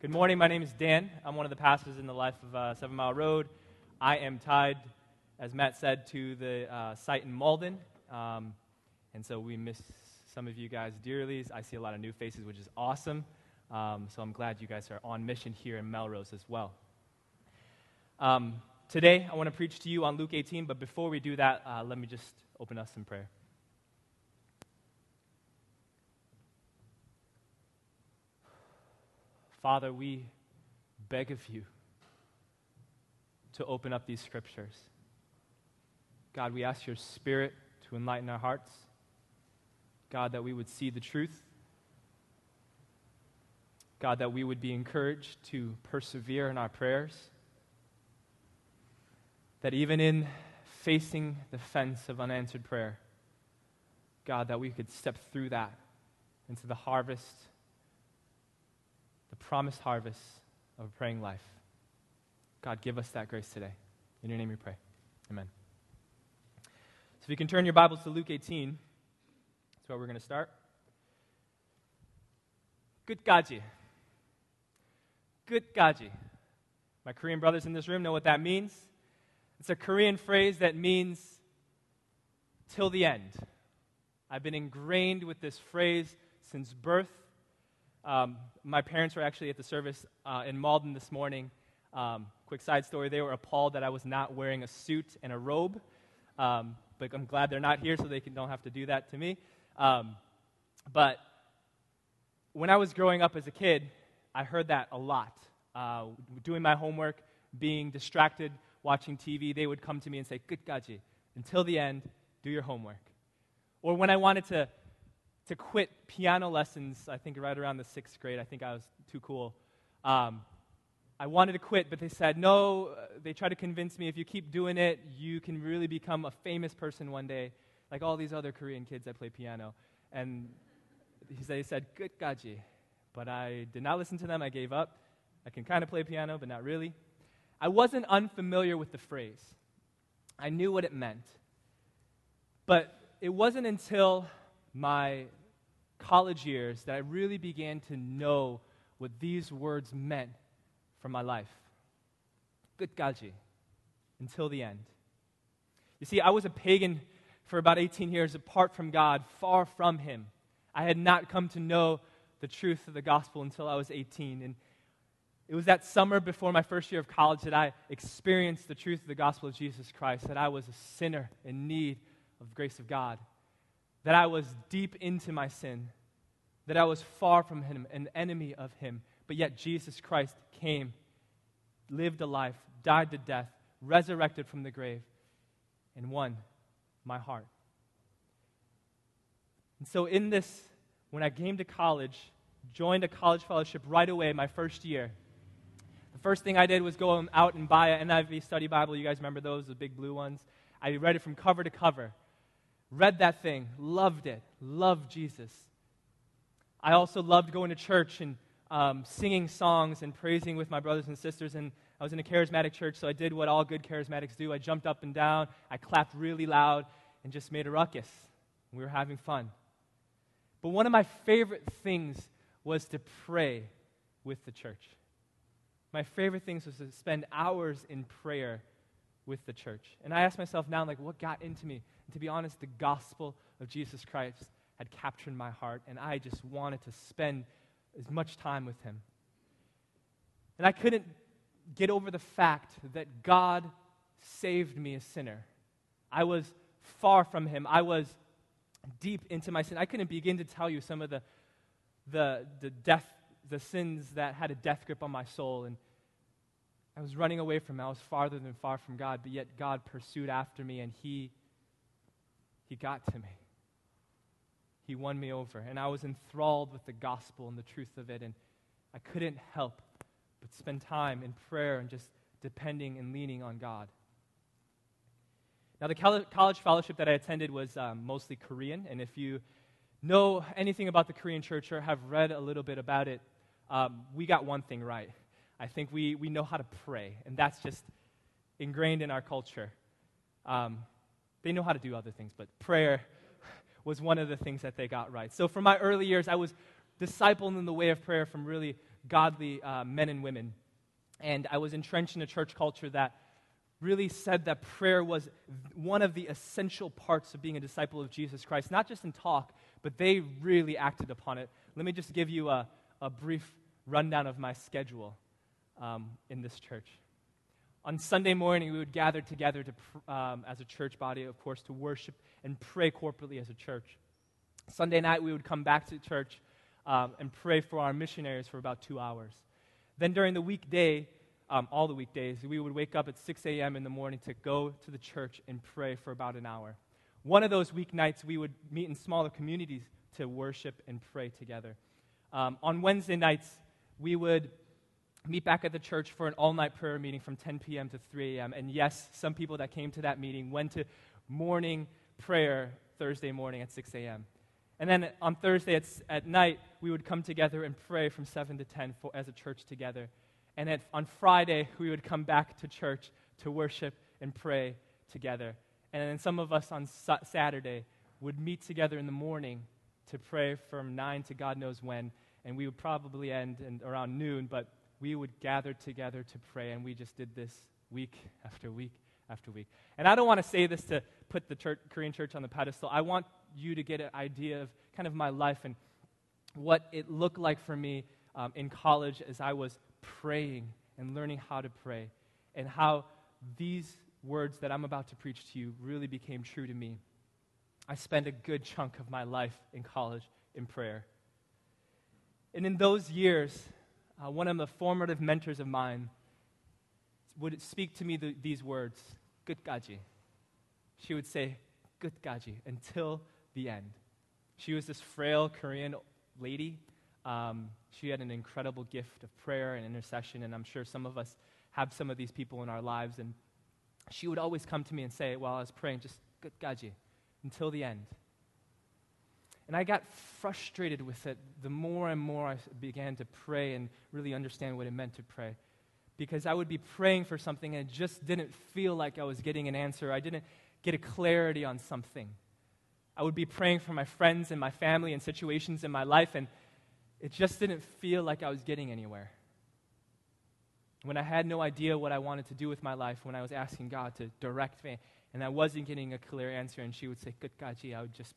Good morning. My name is Dan. I'm one of the pastors in the life of uh, Seven Mile Road. I am tied, as Matt said, to the uh, site in Malden. Um, and so we miss some of you guys dearly. I see a lot of new faces, which is awesome. Um, so I'm glad you guys are on mission here in Melrose as well. Um, today, I want to preach to you on Luke 18, but before we do that, uh, let me just open us in prayer. Father, we beg of you to open up these scriptures. God, we ask your Spirit to enlighten our hearts. God, that we would see the truth. God, that we would be encouraged to persevere in our prayers. That even in facing the fence of unanswered prayer, God, that we could step through that into the harvest promised harvest of a praying life. God, give us that grace today. In your name we pray. Amen. So if you can turn your Bibles to Luke 18, that's where we're going to start. Good gaji. Good gaji. My Korean brothers in this room know what that means. It's a Korean phrase that means till the end. I've been ingrained with this phrase since birth. Um, my parents were actually at the service uh, in Malden this morning. Um, quick side story they were appalled that I was not wearing a suit and a robe. Um, but I'm glad they're not here so they can, don't have to do that to me. Um, but when I was growing up as a kid, I heard that a lot. Uh, doing my homework, being distracted, watching TV, they would come to me and say, Good gaji, until the end, do your homework. Or when I wanted to to quit piano lessons, I think right around the sixth grade. I think I was too cool. Um, I wanted to quit, but they said, no, uh, they tried to convince me if you keep doing it, you can really become a famous person one day, like all these other Korean kids that play piano. And they said, good gaji. But I did not listen to them. I gave up. I can kind of play piano, but not really. I wasn't unfamiliar with the phrase, I knew what it meant. But it wasn't until my college years that I really began to know what these words meant for my life. Good gaji, until the end. You see, I was a pagan for about 18 years apart from God, far from Him. I had not come to know the truth of the gospel until I was 18. And it was that summer before my first year of college that I experienced the truth of the gospel of Jesus Christ, that I was a sinner in need of the grace of God, that I was deep into my sin, that I was far from him, an enemy of him. But yet Jesus Christ came, lived a life, died to death, resurrected from the grave, and won my heart. And so, in this, when I came to college, joined a college fellowship right away, my first year. The first thing I did was go out and buy an NIV study Bible. You guys remember those, the big blue ones? I read it from cover to cover. Read that thing, loved it, loved Jesus. I also loved going to church and um, singing songs and praising with my brothers and sisters. And I was in a charismatic church, so I did what all good charismatics do. I jumped up and down, I clapped really loud, and just made a ruckus. We were having fun. But one of my favorite things was to pray with the church. My favorite things was to spend hours in prayer with the church. And I asked myself now, like, what got into me? And to be honest, the gospel of Jesus Christ had captured my heart, and I just wanted to spend as much time with him. And I couldn't get over the fact that God saved me a sinner. I was far from him. I was deep into my sin. I couldn't begin to tell you some of the, the, the death, the sins that had a death grip on my soul. And I was running away from him. I was farther than far from God, but yet God pursued after me and he, he got to me he won me over. And I was enthralled with the gospel and the truth of it. And I couldn't help but spend time in prayer and just depending and leaning on God. Now, the college fellowship that I attended was um, mostly Korean. And if you know anything about the Korean church or have read a little bit about it, um, we got one thing right. I think we, we know how to pray, and that's just ingrained in our culture. Um, they know how to do other things, but prayer was one of the things that they got right. So, from my early years, I was discipled in the way of prayer from really godly uh, men and women. And I was entrenched in a church culture that really said that prayer was one of the essential parts of being a disciple of Jesus Christ, not just in talk, but they really acted upon it. Let me just give you a, a brief rundown of my schedule um, in this church. On Sunday morning, we would gather together to, um, as a church body, of course, to worship and pray corporately as a church. Sunday night, we would come back to church um, and pray for our missionaries for about two hours. Then during the weekday, um, all the weekdays, we would wake up at 6 a.m. in the morning to go to the church and pray for about an hour. One of those weeknights, we would meet in smaller communities to worship and pray together. Um, on Wednesday nights, we would meet back at the church for an all night prayer meeting from 10 p.m. to 3 a.m. And yes, some people that came to that meeting went to morning prayer Thursday morning at 6 a.m. And then on Thursday at, at night, we would come together and pray from 7 to 10 for, as a church together. And at, on Friday, we would come back to church to worship and pray together. And then some of us on sa- Saturday would meet together in the morning to pray from 9 to God knows when. And we would probably end around noon, but we would gather together to pray. And we just did this week after week after week. And I don't want to say this to put the church, Korean church on the pedestal. I want you to get an idea of kind of my life and what it looked like for me um, in college as I was praying and learning how to pray, and how these words that I'm about to preach to you really became true to me. I spent a good chunk of my life in college in prayer. And in those years, uh, one of the formative mentors of mine would speak to me the, these words, Gaji. She would say, Gaji, until the end. She was this frail Korean lady um, she had an incredible gift of prayer and intercession, and I'm sure some of us have some of these people in our lives. And she would always come to me and say, while I was praying, just gaji, until the end. And I got frustrated with it the more and more I began to pray and really understand what it meant to pray. Because I would be praying for something and it just didn't feel like I was getting an answer. I didn't get a clarity on something. I would be praying for my friends and my family and situations in my life, and it just didn't feel like I was getting anywhere. When I had no idea what I wanted to do with my life, when I was asking God to direct me, and I wasn't getting a clear answer, and she would say, Good God, gee, I would just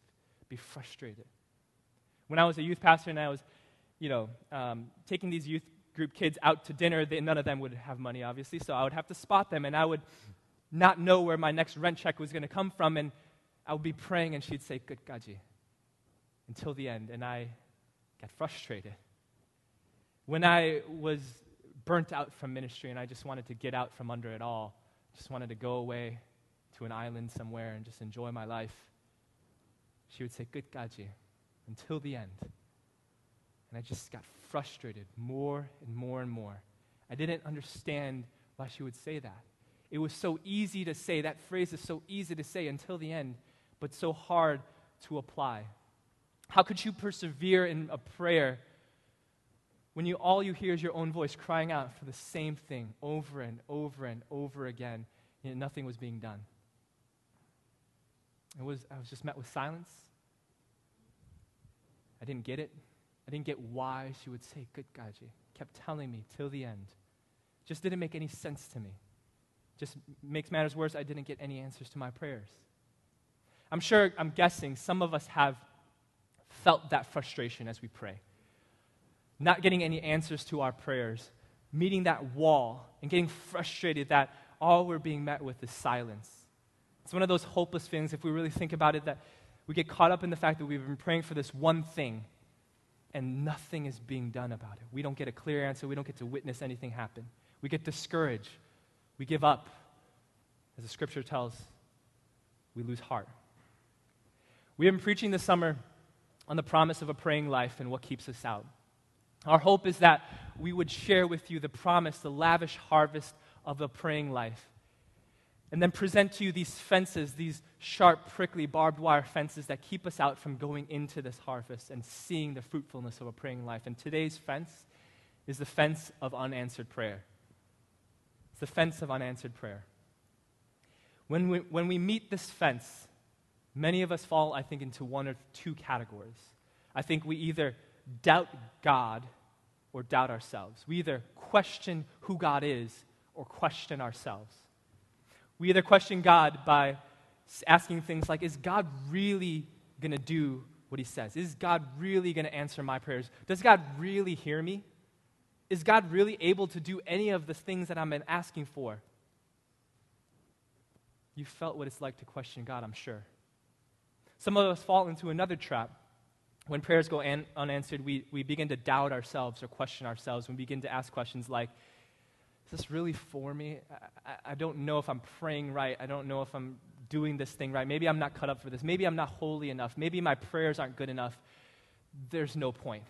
be frustrated. When I was a youth pastor and I was, you know, um, taking these youth group kids out to dinner, they, none of them would have money, obviously, so I would have to spot them, and I would not know where my next rent check was going to come from, and I would be praying, and she'd say, Good gee, until the end, and I got frustrated. When I was burnt out from ministry and I just wanted to get out from under it all, just wanted to go away to an island somewhere and just enjoy my life, she would say, Good Gaji, until the end. And I just got frustrated more and more and more. I didn't understand why she would say that. It was so easy to say, that phrase is so easy to say until the end, but so hard to apply. How could you persevere in a prayer when you, all you hear is your own voice crying out for the same thing over and over and over again, yet nothing was being done? It was, I was just met with silence. I didn't get it. I didn't get why she would say, Good God, she kept telling me till the end. Just didn't make any sense to me. Just makes matters worse, I didn't get any answers to my prayers. I'm sure, I'm guessing, some of us have felt that frustration as we pray. Not getting any answers to our prayers, meeting that wall, and getting frustrated that all we're being met with is silence. It's one of those hopeless things, if we really think about it, that we get caught up in the fact that we've been praying for this one thing and nothing is being done about it. We don't get a clear answer. We don't get to witness anything happen. We get discouraged. We give up. As the scripture tells, we lose heart. We have been preaching this summer on the promise of a praying life and what keeps us out. Our hope is that we would share with you the promise, the lavish harvest of a praying life. And then present to you these fences, these sharp, prickly, barbed wire fences that keep us out from going into this harvest and seeing the fruitfulness of a praying life. And today's fence is the fence of unanswered prayer. It's the fence of unanswered prayer. When we, when we meet this fence, Many of us fall, I think, into one or two categories. I think we either doubt God or doubt ourselves. We either question who God is or question ourselves. We either question God by asking things like, Is God really going to do what he says? Is God really going to answer my prayers? Does God really hear me? Is God really able to do any of the things that I'm asking for? You felt what it's like to question God, I'm sure. Some of us fall into another trap. When prayers go an- unanswered, we, we begin to doubt ourselves or question ourselves. We begin to ask questions like, this really for me? I, I don't know if I'm praying right. I don't know if I'm doing this thing right. Maybe I'm not cut up for this. Maybe I'm not holy enough. Maybe my prayers aren't good enough. There's no point.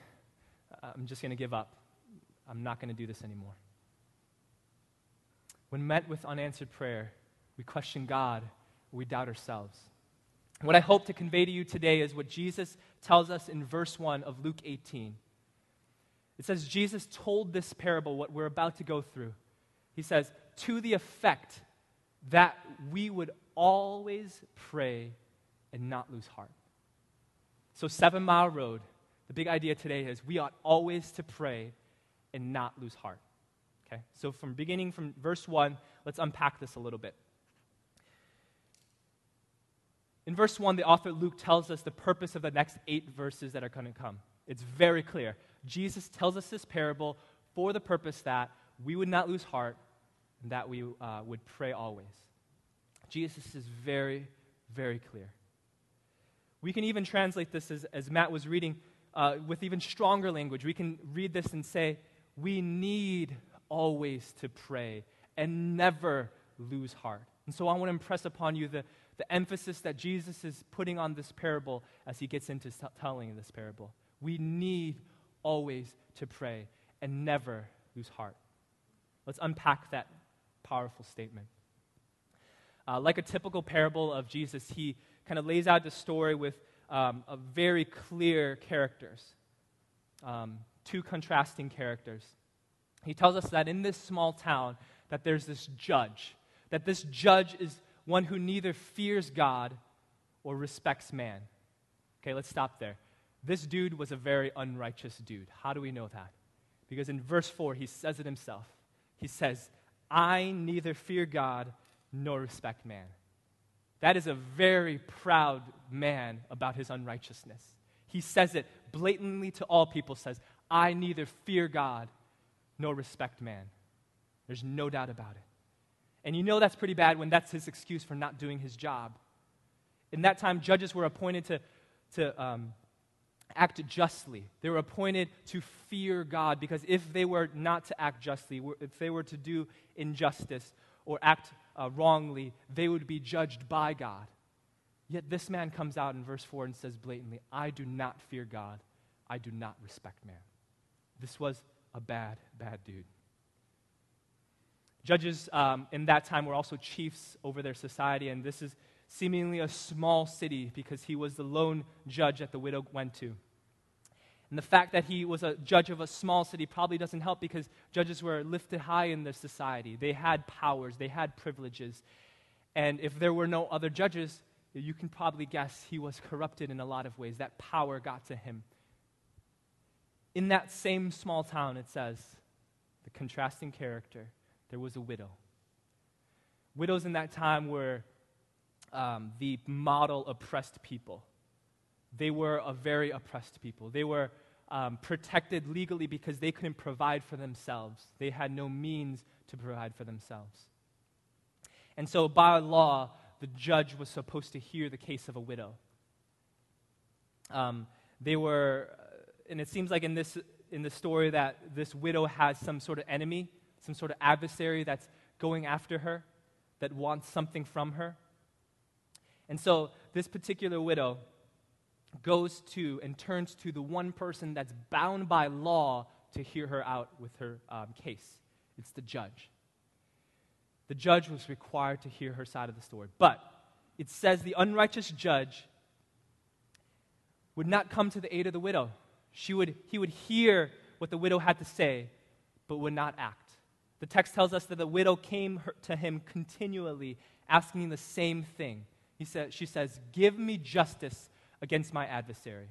I'm just going to give up. I'm not going to do this anymore. When met with unanswered prayer, we question God, we doubt ourselves. What I hope to convey to you today is what Jesus tells us in verse 1 of Luke 18. It says, Jesus told this parable, what we're about to go through. He says, to the effect that we would always pray and not lose heart. So, Seven Mile Road, the big idea today is we ought always to pray and not lose heart. Okay? So, from beginning from verse 1, let's unpack this a little bit. In verse 1, the author Luke tells us the purpose of the next eight verses that are going to come. It's very clear. Jesus tells us this parable for the purpose that we would not lose heart and that we uh, would pray always. Jesus is very, very clear. We can even translate this as, as Matt was reading uh, with even stronger language. We can read this and say, We need always to pray and never lose heart. And so I want to impress upon you the, the emphasis that Jesus is putting on this parable as he gets into telling this parable. We need always to pray and never lose heart. Let's unpack that powerful statement. Uh, like a typical parable of Jesus, he kind of lays out the story with um, very clear characters, um, two contrasting characters. He tells us that in this small town, that there's this judge, that this judge is one who neither fears God or respects man. Okay, let's stop there. This dude was a very unrighteous dude. How do we know that? Because in verse 4, he says it himself. He says, I neither fear God nor respect man. That is a very proud man about his unrighteousness. He says it blatantly to all people, says, I neither fear God nor respect man. There's no doubt about it. And you know that's pretty bad when that's his excuse for not doing his job. In that time, judges were appointed to, to um, act justly. They were appointed to fear God because if they were not to act justly, if they were to do injustice or act uh, wrongly, they would be judged by God. Yet this man comes out in verse 4 and says blatantly, I do not fear God. I do not respect man. This was a bad, bad dude. Judges um, in that time were also chiefs over their society, and this is seemingly a small city because he was the lone judge that the widow went to. And the fact that he was a judge of a small city probably doesn't help because judges were lifted high in the society. They had powers, they had privileges. And if there were no other judges, you can probably guess he was corrupted in a lot of ways. That power got to him. In that same small town, it says, the contrasting character there was a widow. Widows in that time were um, the model oppressed people. They were a very oppressed people. They were um, protected legally because they couldn't provide for themselves. They had no means to provide for themselves. And so, by law, the judge was supposed to hear the case of a widow. Um, they were, and it seems like in this in the story that this widow has some sort of enemy some sort of adversary that's going after her, that wants something from her. And so this particular widow goes to and turns to the one person that's bound by law to hear her out with her um, case. It's the judge. The judge was required to hear her side of the story. But it says the unrighteous judge would not come to the aid of the widow. She would, he would hear what the widow had to say, but would not act. The text tells us that the widow came to him continually asking the same thing. He said, she says, Give me justice against my adversary.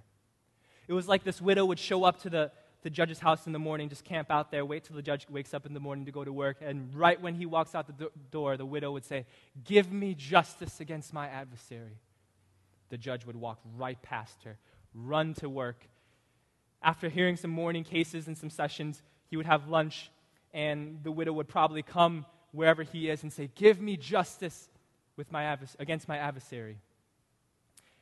It was like this widow would show up to the, the judge's house in the morning, just camp out there, wait till the judge wakes up in the morning to go to work. And right when he walks out the do- door, the widow would say, Give me justice against my adversary. The judge would walk right past her, run to work. After hearing some morning cases and some sessions, he would have lunch, and the widow would probably come wherever he is and say, Give me justice with my advers- against my adversary.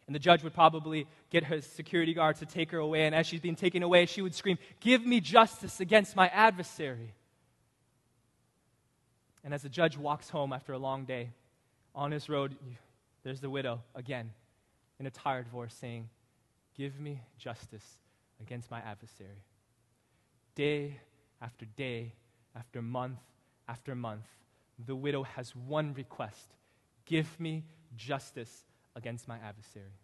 And the judge would probably get her security guards to take her away. And as she's being taken away, she would scream, Give me justice against my adversary. And as the judge walks home after a long day, on his road, there's the widow again in a tired voice saying, Give me justice against my adversary. Day after day, after month after month, the widow has one request Give me justice against my adversary.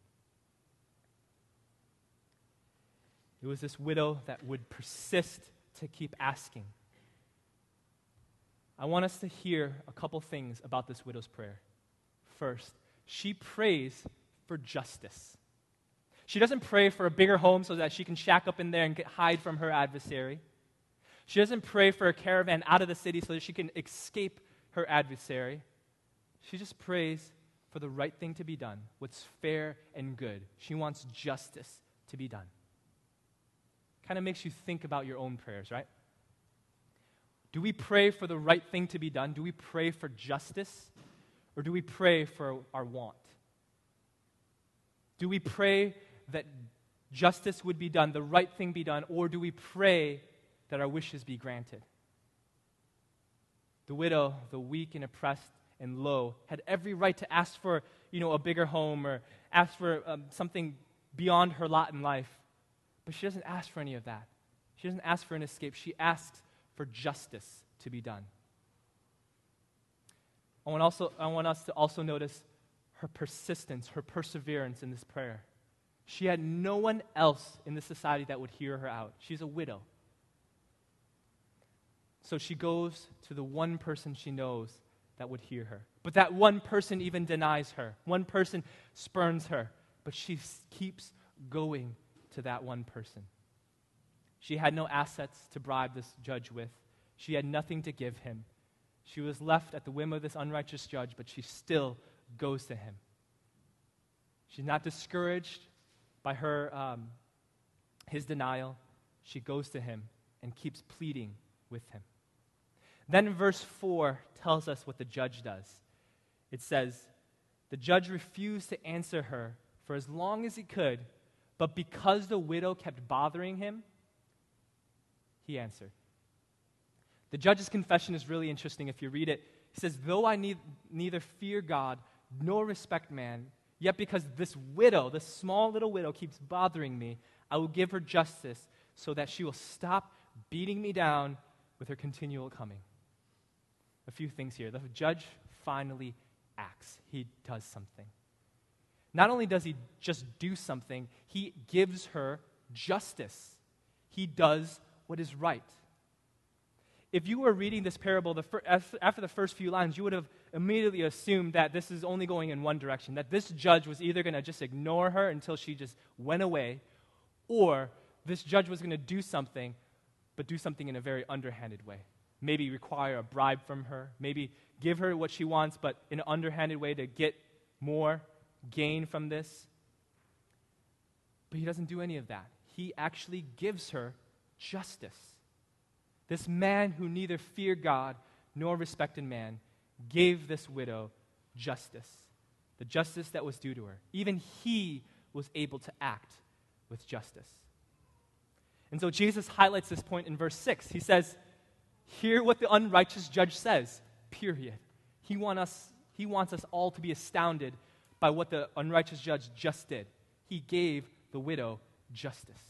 It was this widow that would persist to keep asking. I want us to hear a couple things about this widow's prayer. First, she prays for justice. She doesn't pray for a bigger home so that she can shack up in there and get, hide from her adversary. She doesn't pray for a caravan out of the city so that she can escape her adversary. She just prays for the right thing to be done, what's fair and good. She wants justice to be done. Kind of makes you think about your own prayers, right? Do we pray for the right thing to be done? Do we pray for justice? Or do we pray for our want? Do we pray that justice would be done, the right thing be done, or do we pray that our wishes be granted? The widow, the weak and oppressed, and low had every right to ask for you know, a bigger home or ask for um, something beyond her lot in life. But she doesn't ask for any of that. She doesn't ask for an escape. She asks for justice to be done. I want, also, I want us to also notice her persistence, her perseverance in this prayer. She had no one else in the society that would hear her out. She's a widow. So she goes to the one person she knows that would hear her. But that one person even denies her. One person spurns her. But she keeps going to that one person. She had no assets to bribe this judge with, she had nothing to give him. She was left at the whim of this unrighteous judge, but she still goes to him. She's not discouraged by her, um, his denial. She goes to him and keeps pleading with him. Then verse 4 tells us what the judge does. It says, The judge refused to answer her for as long as he could, but because the widow kept bothering him, he answered. The judge's confession is really interesting if you read it. He says, Though I need, neither fear God nor respect man, yet because this widow, this small little widow, keeps bothering me, I will give her justice so that she will stop beating me down with her continual coming a few things here. The judge finally acts, he does something. Not only does he just do something, he gives her justice. He does what is right. If you were reading this parable the fir- after the first few lines, you would have immediately assumed that this is only going in one direction, that this judge was either going to just ignore her until she just went away, or this judge was going to do something, but do something in a very underhanded way maybe require a bribe from her, maybe give her what she wants, but in an underhanded way to get more gain from this. But he doesn't do any of that. He actually gives her justice. This man who neither feared God nor respected man gave this widow justice, the justice that was due to her. Even he was able to act with justice. And so Jesus highlights this point in verse 6. He says, Hear what the unrighteous judge says, period. He, want us, he wants us all to be astounded by what the unrighteous judge just did. He gave the widow justice.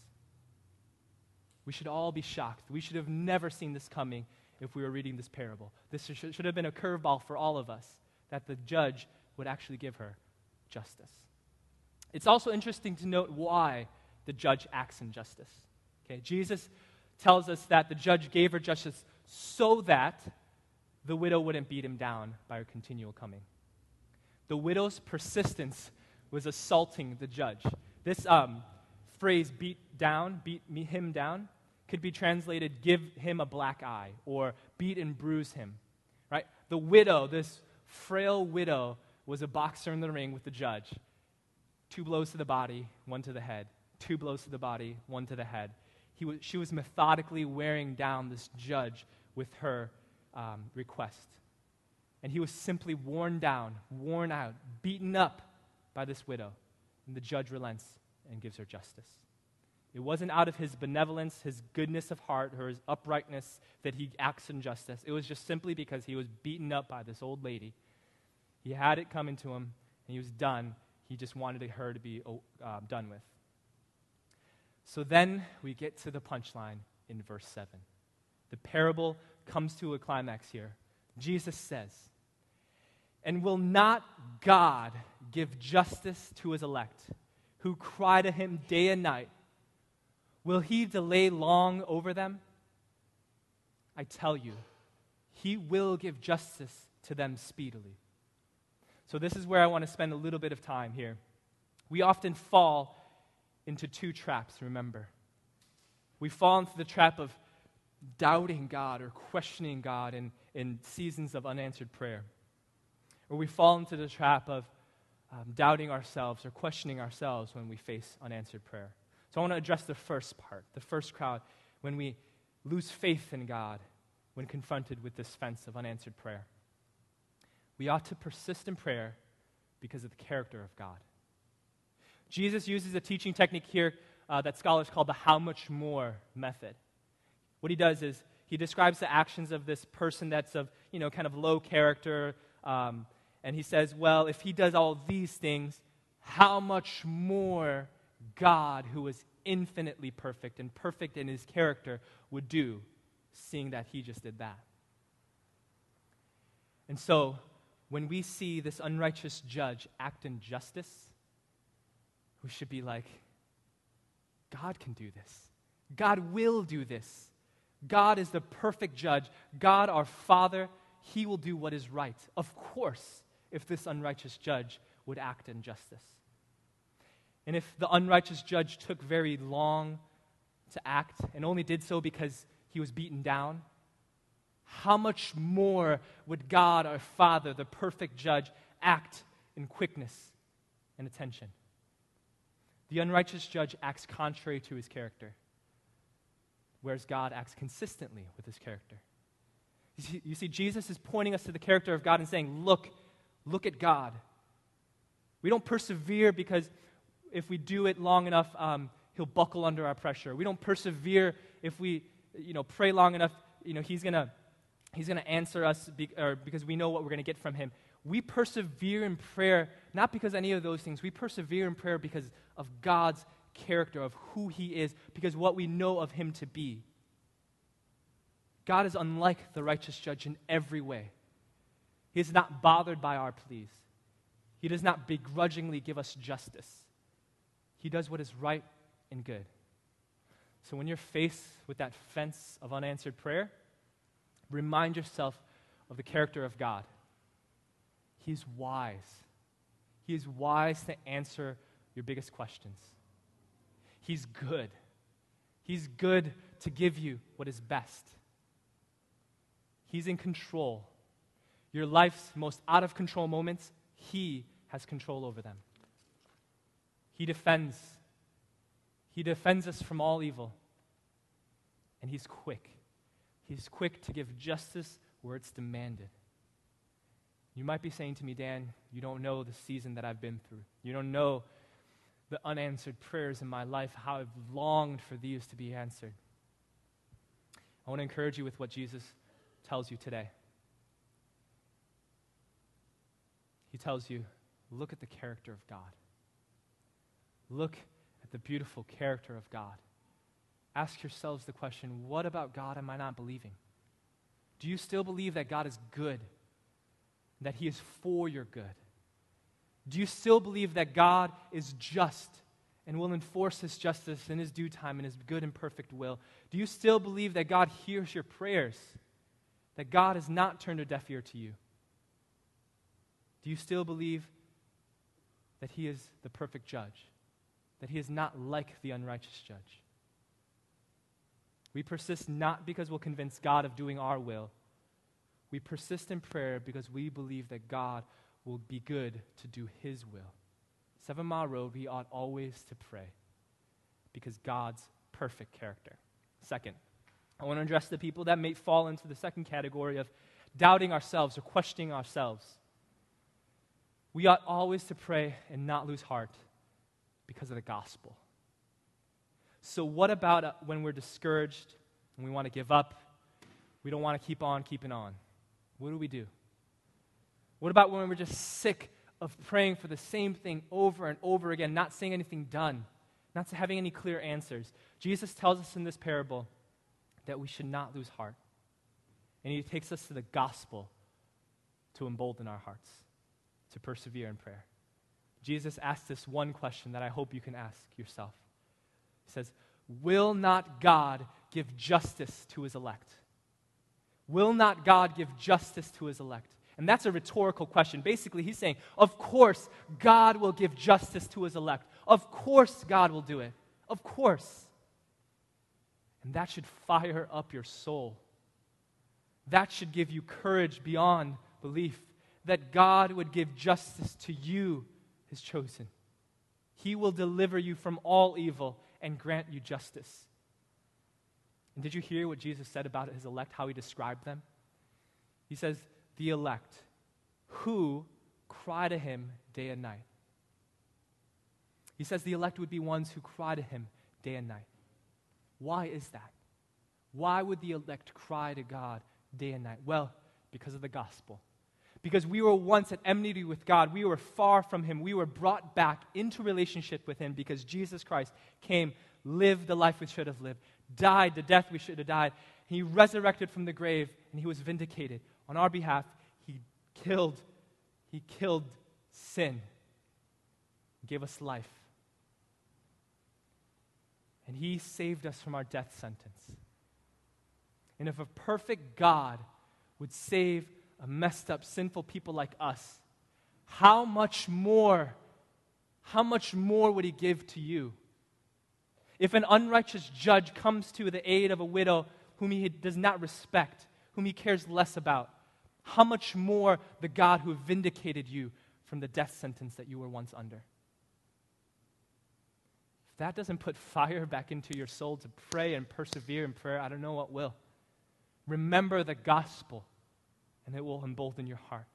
We should all be shocked. We should have never seen this coming if we were reading this parable. This should, should have been a curveball for all of us that the judge would actually give her justice. It's also interesting to note why the judge acts in justice. Okay, Jesus tells us that the judge gave her justice so that the widow wouldn't beat him down by her continual coming. The widow's persistence was assaulting the judge. This um, phrase, beat down, beat him down, could be translated give him a black eye or beat and bruise him. Right? The widow, this frail widow, was a boxer in the ring with the judge. Two blows to the body, one to the head. Two blows to the body, one to the head. He was, she was methodically wearing down this judge with her um, request. And he was simply worn down, worn out, beaten up by this widow. And the judge relents and gives her justice. It wasn't out of his benevolence, his goodness of heart, or his uprightness that he acts in justice. It was just simply because he was beaten up by this old lady. He had it coming to him, and he was done. He just wanted her to be uh, done with. So then we get to the punchline in verse 7. The parable comes to a climax here. Jesus says, And will not God give justice to his elect, who cry to him day and night? Will he delay long over them? I tell you, he will give justice to them speedily. So, this is where I want to spend a little bit of time here. We often fall into two traps, remember. We fall into the trap of doubting God or questioning God in, in seasons of unanswered prayer. Or we fall into the trap of um, doubting ourselves or questioning ourselves when we face unanswered prayer. So I want to address the first part, the first crowd, when we lose faith in God when confronted with this fence of unanswered prayer. We ought to persist in prayer because of the character of God. Jesus uses a teaching technique here uh, that scholars call the how much more method. What he does is he describes the actions of this person that's of, you know, kind of low character. Um, and he says, well, if he does all these things, how much more God, who is infinitely perfect and perfect in his character, would do, seeing that he just did that. And so, when we see this unrighteous judge act in justice, we should be like, God can do this. God will do this. God is the perfect judge. God, our Father, He will do what is right. Of course, if this unrighteous judge would act in justice. And if the unrighteous judge took very long to act and only did so because he was beaten down, how much more would God, our Father, the perfect judge, act in quickness and attention? The unrighteous judge acts contrary to his character, whereas God acts consistently with his character. You see, you see, Jesus is pointing us to the character of God and saying, Look, look at God. We don't persevere because if we do it long enough, um, he'll buckle under our pressure. We don't persevere if we, you know, pray long enough, you know, he's going to he's to answer us be, because we know what we're going to get from him. We persevere in prayer not because any of those things. We persevere in prayer because of God's character, of who he is, because what we know of him to be. God is unlike the righteous judge in every way. He is not bothered by our pleas. He does not begrudgingly give us justice. He does what is right and good. So when you're faced with that fence of unanswered prayer, remind yourself of the character of God. He's wise. He is wise to answer your biggest questions. He's good. He's good to give you what is best. He's in control. Your life's most out of control moments, He has control over them. He defends. He defends us from all evil. And He's quick. He's quick to give justice where it's demanded. You might be saying to me, Dan, you don't know the season that I've been through. You don't know the unanswered prayers in my life, how I've longed for these to be answered. I want to encourage you with what Jesus tells you today. He tells you, look at the character of God. Look at the beautiful character of God. Ask yourselves the question what about God am I not believing? Do you still believe that God is good? That He is for your good? Do you still believe that God is just and will enforce His justice in His due time and His good and perfect will? Do you still believe that God hears your prayers? That God has not turned a deaf ear to you? Do you still believe that He is the perfect judge? that he is not like the unrighteous judge. We persist not because we'll convince God of doing our will. We persist in prayer because we believe that God will be good to do His will. Seven Mile Road, we ought always to pray because God's perfect character. Second, I want to address the people that may fall into the second category of doubting ourselves or questioning ourselves. We ought always to pray and not lose heart because of the gospel. So, what about uh, when we're discouraged and we want to give up? We don't want to keep on keeping on. What do we do? What about when we're just sick of praying for the same thing over and over again, not seeing anything done, not having any clear answers? Jesus tells us in this parable that we should not lose heart. And he takes us to the gospel to embolden our hearts, to persevere in prayer. Jesus asked this one question that I hope you can ask yourself. He says, Will not God give justice to his elect? Will not God give justice to his elect? And that's a rhetorical question. Basically, he's saying, Of course, God will give justice to his elect. Of course, God will do it. Of course. And that should fire up your soul. That should give you courage beyond belief that God would give justice to you, his chosen. He will deliver you from all evil and grant you justice. And did you hear what Jesus said about his elect, how he described them? He says, The elect who cry to him day and night. He says the elect would be ones who cry to him day and night. Why is that? Why would the elect cry to God day and night? Well, because of the gospel. Because we were once at enmity with God. We were far from Him. We were brought back into relationship with Him because Jesus Christ came, lived the life we should have lived, died the death we should have died. He resurrected from the grave, and He was vindicated. On our behalf, He killed, He killed sin, gave us life. And He saved us from our death sentence. And if a perfect God would save a messed up, sinful people like us, how much more, how much more would he give to you? If an unrighteous judge comes to the aid of a widow whom he does not respect, whom he cares less about, how much more the God who vindicated you from the death sentence that you were once under? If that doesn't put fire back into your soul to pray and persevere in prayer, I don't know what will. Remember the gospel, and it will embolden your heart.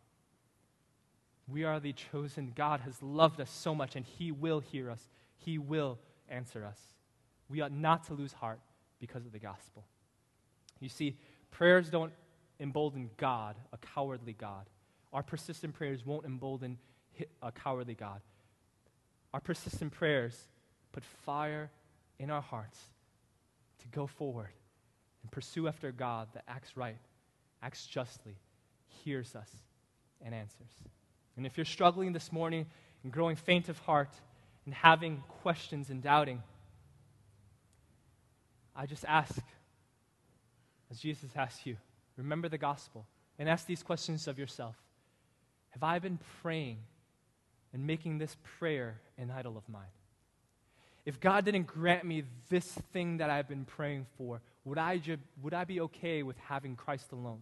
We are the chosen. God has loved us so much, and He will hear us. He will answer us. We ought not to lose heart because of the gospel. You see, prayers don't embolden God, a cowardly God. Our persistent prayers won't embolden a cowardly God. Our persistent prayers put fire in our hearts to go forward and pursue after God that acts right, acts justly, hears us, and answers. And if you're struggling this morning and growing faint of heart and having questions and doubting, I just ask, as Jesus asks you, remember the gospel and ask these questions of yourself Have I been praying and making this prayer an idol of mine? If God didn't grant me this thing that I've been praying for, would I, ju- would I be okay with having Christ alone?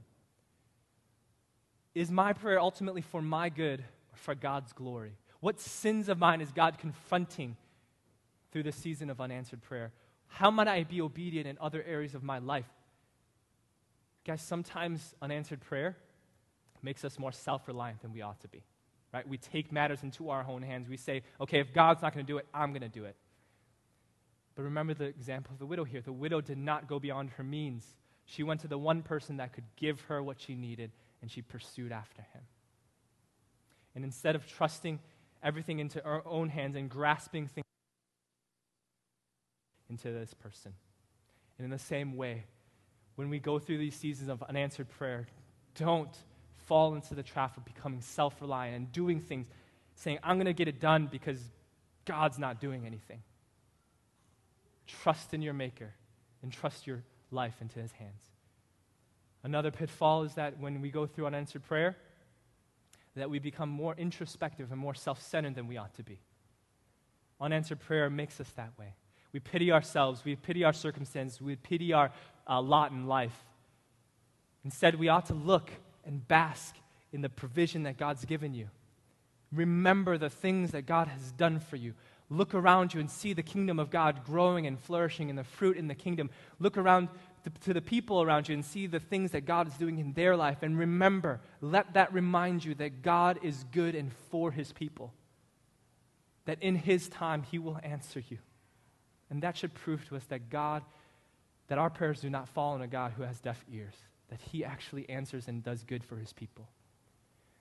Is my prayer ultimately for my good or for God's glory? What sins of mine is God confronting through this season of unanswered prayer? How might I be obedient in other areas of my life? Guys, sometimes unanswered prayer makes us more self reliant than we ought to be. Right? We take matters into our own hands. We say, okay, if God's not going to do it, I'm going to do it. But remember the example of the widow here. The widow did not go beyond her means. She went to the one person that could give her what she needed, and she pursued after him. And instead of trusting everything into her own hands and grasping things into this person. And in the same way, when we go through these seasons of unanswered prayer, don't fall into the trap of becoming self reliant and doing things, saying, I'm going to get it done because God's not doing anything. Trust in your Maker and trust your life into His hands. Another pitfall is that when we go through unanswered prayer, that we become more introspective and more self centered than we ought to be. Unanswered prayer makes us that way. We pity ourselves. We pity our circumstance. We pity our uh, lot in life. Instead, we ought to look and bask in the provision that God's given you. Remember the things that God has done for you. Look around you and see the kingdom of God growing and flourishing and the fruit in the kingdom. Look around to, to, the people around you and see the things that God is doing in their life. And remember, let that remind you that God is good and for his people. That in his time, he will answer you. And that should prove to us that God, that our prayers do not fall on a God who has deaf ears, that he actually answers and does good for his people.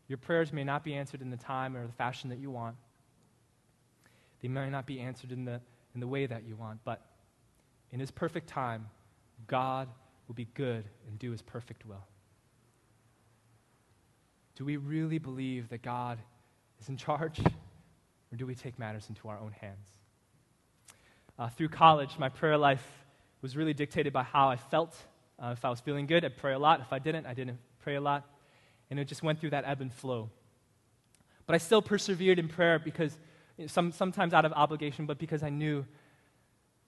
Your prayers may not be answered in the time or the fashion that you want. They may not be answered in the, in the way that you want, but in his perfect time, God will be good and do his perfect will. Do we really believe that God is in charge, or do we take matters into our own hands? Uh, through college, my prayer life was really dictated by how I felt. Uh, if I was feeling good, I'd pray a lot. If I didn't, I didn't pray a lot. And it just went through that ebb and flow. But I still persevered in prayer because, you know, some, sometimes out of obligation, but because I knew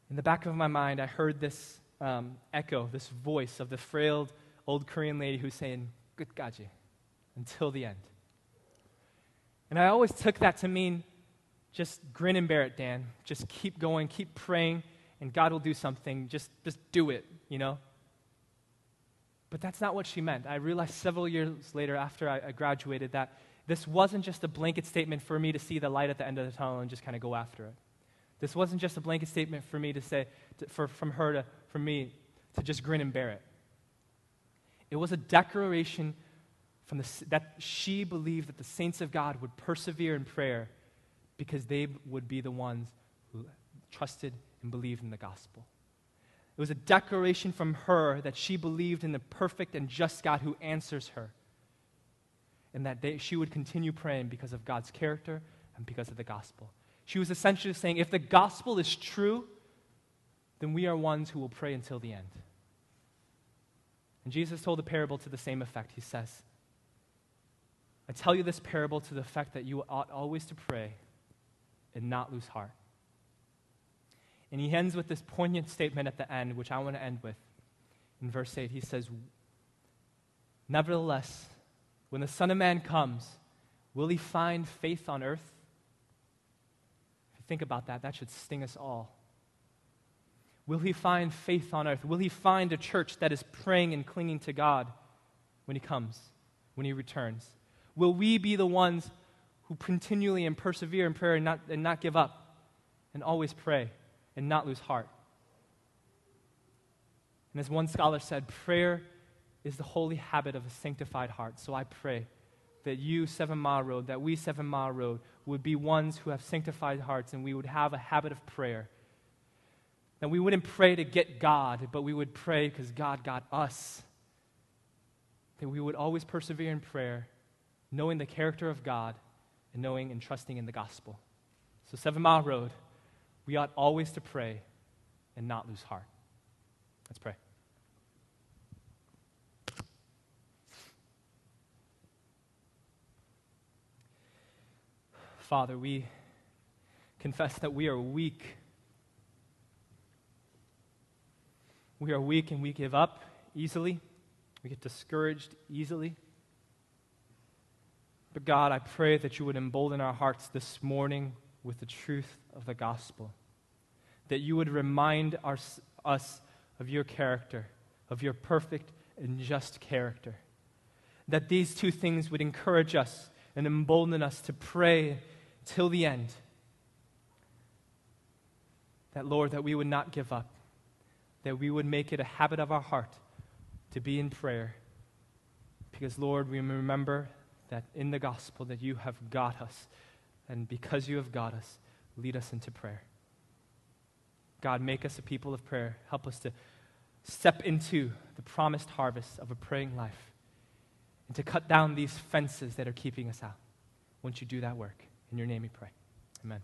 in the back of my mind, I heard this um, echo, this voice of the frail old Korean lady who's saying, Good gaji, until the end. And I always took that to mean just grin and bear it, Dan. Just keep going, keep praying, and God will do something. Just, just do it, you know? But that's not what she meant. I realized several years later, after I, I graduated, that this wasn't just a blanket statement for me to see the light at the end of the tunnel and just kind of go after it. This wasn't just a blanket statement for me to say, to, for, from her to, for me to just grin and bear it. It was a declaration from the, that she believed that the saints of God would persevere in prayer because they would be the ones who trusted and believed in the gospel. It was a declaration from her that she believed in the perfect and just God who answers her. And that they, she would continue praying because of God's character and because of the gospel. She was essentially saying if the gospel is true, then we are ones who will pray until the end. And Jesus told a parable to the same effect. He says, I tell you this parable to the effect that you ought always to pray and not lose heart. And he ends with this poignant statement at the end, which I want to end with. In verse 8, he says, Nevertheless, when the Son of Man comes, will he find faith on earth? If you think about that, that should sting us all. Will he find faith on earth? Will he find a church that is praying and clinging to God when he comes, when he returns? Will we be the ones who continually and persevere in prayer and not, and not give up and always pray and not lose heart? And as one scholar said, prayer is the holy habit of a sanctified heart. So I pray that you, Seven Mile Road, that we, Seven Mile Road, would be ones who have sanctified hearts and we would have a habit of prayer. That we wouldn't pray to get God, but we would pray because God got us. That we would always persevere in prayer, knowing the character of God and knowing and trusting in the gospel. So, Seven Mile Road, we ought always to pray and not lose heart. Let's pray. Father, we confess that we are weak. We are weak and we give up easily. We get discouraged easily. But God, I pray that you would embolden our hearts this morning with the truth of the gospel. That you would remind our, us of your character, of your perfect and just character. That these two things would encourage us and embolden us to pray till the end. That, Lord, that we would not give up, that we would make it a habit of our heart to be in prayer. Because, Lord, we remember that in the gospel that you have got us. And because you have got us, lead us into prayer. God, make us a people of prayer. Help us to step into the promised harvest of a praying life and to cut down these fences that are keeping us out. Once you do that work, in your name we pray. Amen.